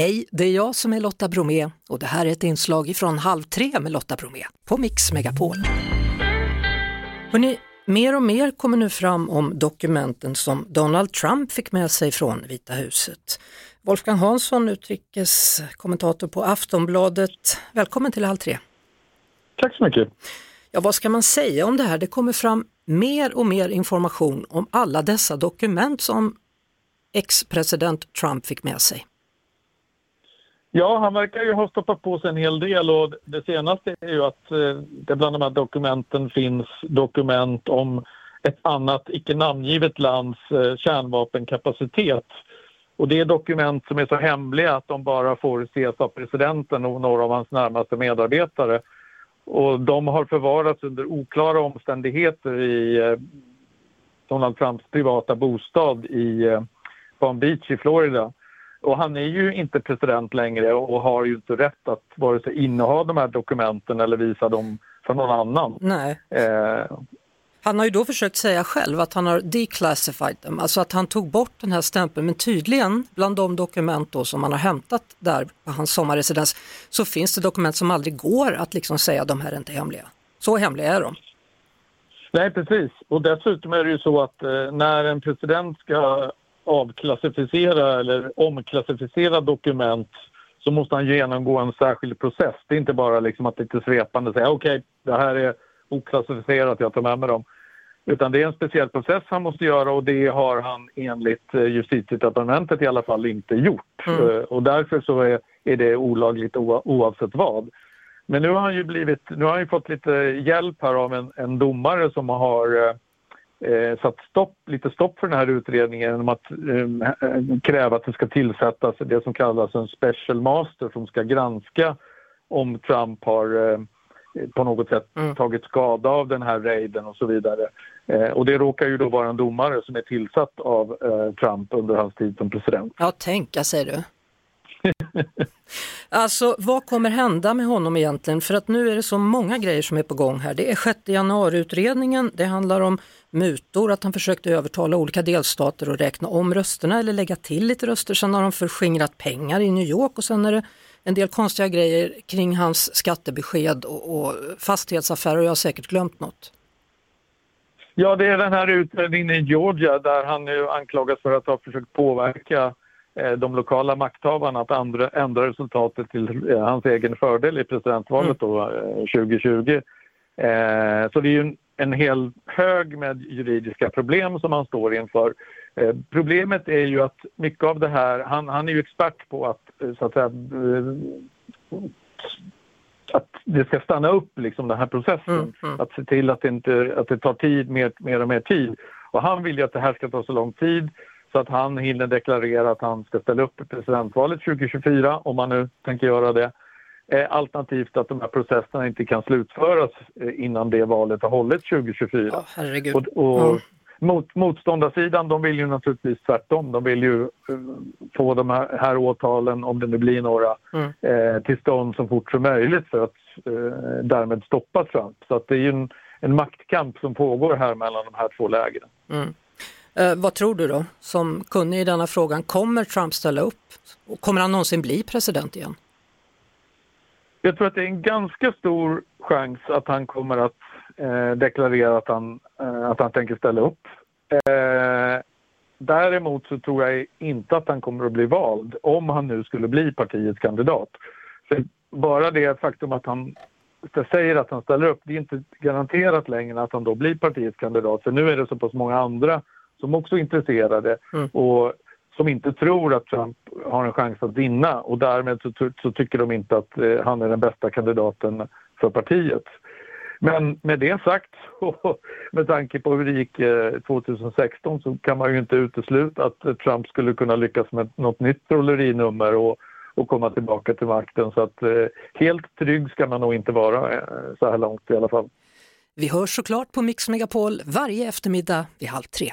Hej, det är jag som är Lotta Bromé och det här är ett inslag från Halv tre med Lotta Bromé på Mix Megapol. Hörrni, mer och mer kommer nu fram om dokumenten som Donald Trump fick med sig från Vita huset. Wolfgang Hansson, utrikeskommentator på Aftonbladet. Välkommen till Halv tre. Tack så mycket. Ja, vad ska man säga om det här? Det kommer fram mer och mer information om alla dessa dokument som ex-president Trump fick med sig. Ja, han verkar ju ha stoppat på sig en hel del och det senaste är ju att eh, det bland de här dokumenten finns dokument om ett annat icke namngivet lands eh, kärnvapenkapacitet. Och det är dokument som är så hemliga att de bara får ses av presidenten och några av hans närmaste medarbetare. Och de har förvarats under oklara omständigheter i eh, Donald Trumps privata bostad i Palm Beach i Florida. Och han är ju inte president längre och har ju inte rätt att vare sig inneha de här dokumenten eller visa dem för någon annan. Nej. Eh. Han har ju då försökt säga själv att han har declassified dem, alltså att han tog bort den här stämpeln. Men tydligen bland de dokument då som man har hämtat där på hans sommarresidens så finns det dokument som aldrig går att liksom säga att de här är inte hemliga. Så hemliga är de. Nej, precis. Och dessutom är det ju så att eh, när en president ska avklassificera eller omklassificera dokument så måste han genomgå en särskild process. Det är inte bara liksom att lite svepande säga okej, okay, det här är oklassificerat, jag tar med mig dem. Utan det är en speciell process han måste göra och det har han enligt eh, justitiedepartementet i alla fall inte gjort. Mm. Eh, och därför så är, är det olagligt oavsett vad. Men nu har han ju blivit, nu har han fått lite hjälp här av en, en domare som har eh, satt stopp, lite stopp för den här utredningen genom att eh, kräva att det ska tillsättas det som kallas en special master som ska granska om Trump har eh, på något sätt mm. tagit skada av den här raiden och så vidare. Eh, och det råkar ju då vara en domare som är tillsatt av eh, Trump under hans tid som president. Ja, tänka säger du. alltså vad kommer hända med honom egentligen? För att nu är det så många grejer som är på gång här. Det är 6 januari-utredningen, det handlar om mutor, att han försökte övertala olika delstater att räkna om rösterna eller lägga till lite röster. Sen har de förskingrat pengar i New York och sen är det en del konstiga grejer kring hans skattebesked och, och fastighetsaffärer och jag har säkert glömt något. Ja, det är den här utredningen i Georgia där han nu anklagas för att ha försökt påverka eh, de lokala makthavarna att ändra, ändra resultatet till eh, hans egen fördel i presidentvalet mm. då, 2020. Eh, så det är ju en en hel hög med juridiska problem som han står inför. Eh, problemet är ju att mycket av det här, han, han är ju expert på att eh, så att säga eh, att det ska stanna upp liksom den här processen. Mm, mm. Att se till att det, inte, att det tar tid, mer, mer och mer tid. Och han vill ju att det här ska ta så lång tid så att han hinner deklarera att han ska ställa upp i presidentvalet 2024 om han nu tänker göra det. Eh, alternativt att de här processerna inte kan slutföras eh, innan det valet har hållits 2024. Oh, herregud. Och, och mm. mot, motståndarsidan de vill ju naturligtvis tvärtom. De vill ju uh, få de här, här åtalen, om det nu blir några, mm. eh, till stånd så fort som möjligt för att eh, därmed stoppa Trump. Så att det är ju en, en maktkamp som pågår här mellan de här två lägren. Mm. Eh, vad tror du då, som kunnig i denna frågan, kommer Trump ställa upp? Kommer han någonsin bli president igen? Jag tror att det är en ganska stor chans att han kommer att eh, deklarera att han, eh, att han tänker ställa upp. Eh, däremot så tror jag inte att han kommer att bli vald om han nu skulle bli partiets kandidat. För bara det faktum att han säger att han ställer upp, det är inte garanterat längre att han då blir partiets kandidat. För nu är det så pass många andra som också är intresserade. Mm. Och som inte tror att Trump har en chans att vinna och därmed så, så tycker de inte att eh, han är den bästa kandidaten för partiet. Men med det sagt och med tanke på hur det gick eh, 2016 så kan man ju inte utesluta att eh, Trump skulle kunna lyckas med något nytt trollerinummer och, och komma tillbaka till makten. Så att eh, helt trygg ska man nog inte vara så här långt i alla fall. Vi hörs såklart på Mix Megapol varje eftermiddag vid halv tre.